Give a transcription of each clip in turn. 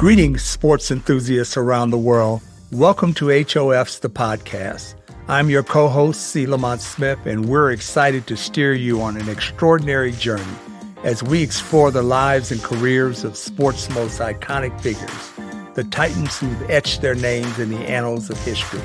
Greetings, sports enthusiasts around the world. Welcome to HOF's The Podcast. I'm your co host, C. Lamont Smith, and we're excited to steer you on an extraordinary journey as we explore the lives and careers of sports' most iconic figures, the titans who've etched their names in the annals of history.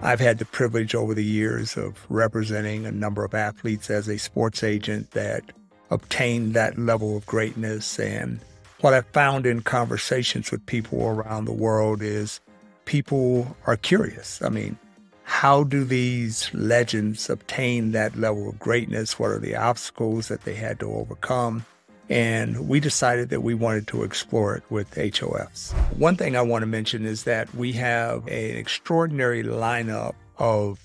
I've had the privilege over the years of representing a number of athletes as a sports agent that obtained that level of greatness. And what I've found in conversations with people around the world is people are curious. I mean, how do these legends obtain that level of greatness? What are the obstacles that they had to overcome? And we decided that we wanted to explore it with HOFs. One thing I want to mention is that we have an extraordinary lineup of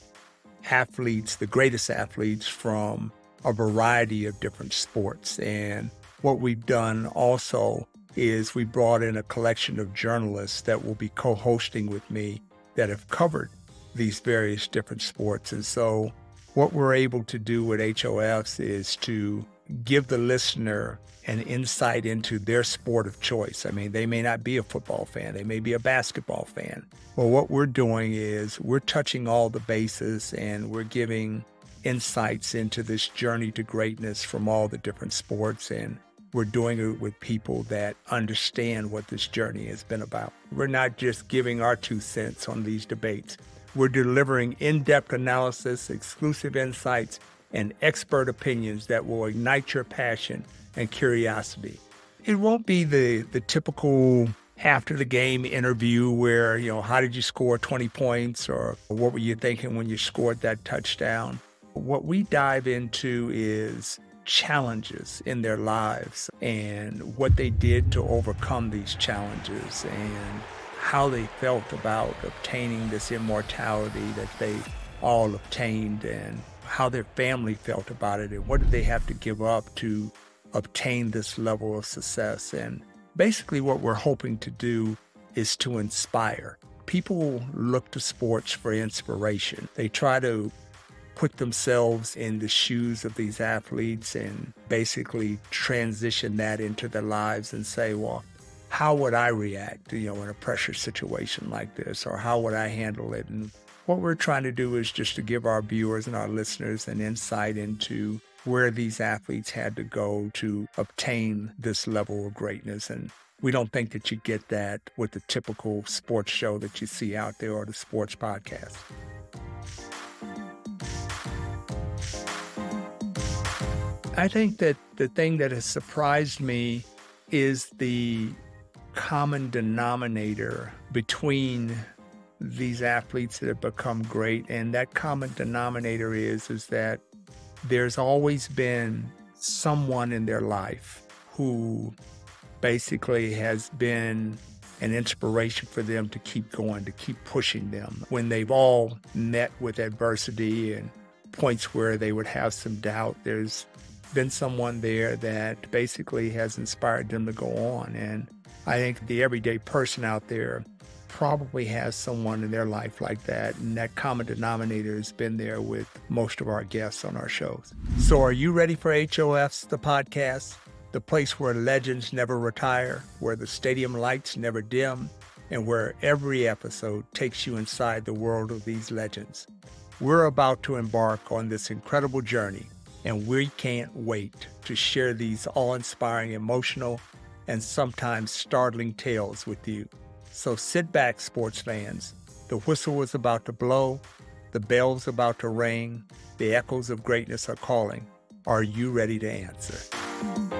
athletes, the greatest athletes from a variety of different sports. And what we've done also is we brought in a collection of journalists that will be co hosting with me that have covered these various different sports. And so, what we're able to do with HOFs is to give the listener an insight into their sport of choice. I mean, they may not be a football fan, they may be a basketball fan. Well, what we're doing is we're touching all the bases and we're giving insights into this journey to greatness from all the different sports. And we're doing it with people that understand what this journey has been about. We're not just giving our two cents on these debates. We're delivering in depth analysis, exclusive insights, and expert opinions that will ignite your passion and curiosity. It won't be the, the typical after the game interview where, you know, how did you score 20 points or what were you thinking when you scored that touchdown? What we dive into is challenges in their lives and what they did to overcome these challenges and how they felt about obtaining this immortality that they all obtained and how their family felt about it and what did they have to give up to obtain this level of success. And basically, what we're hoping to do is to inspire. People look to sports for inspiration. They try to put themselves in the shoes of these athletes and basically transition that into their lives and say, well, how would I react, you know, in a pressure situation like this, or how would I handle it? And what we're trying to do is just to give our viewers and our listeners an insight into where these athletes had to go to obtain this level of greatness. And we don't think that you get that with the typical sports show that you see out there or the sports podcast. I think that the thing that has surprised me is the common denominator between these athletes that have become great and that common denominator is is that there's always been someone in their life who basically has been an inspiration for them to keep going, to keep pushing them. When they've all met with adversity and points where they would have some doubt, there's been someone there that basically has inspired them to go on. And I think the everyday person out there probably has someone in their life like that. And that common denominator has been there with most of our guests on our shows. So, are you ready for HOF's The Podcast? The place where legends never retire, where the stadium lights never dim, and where every episode takes you inside the world of these legends. We're about to embark on this incredible journey, and we can't wait to share these awe inspiring, emotional, and sometimes startling tales with you. So sit back, sports fans. The whistle is about to blow, the bell's about to ring, the echoes of greatness are calling. Are you ready to answer?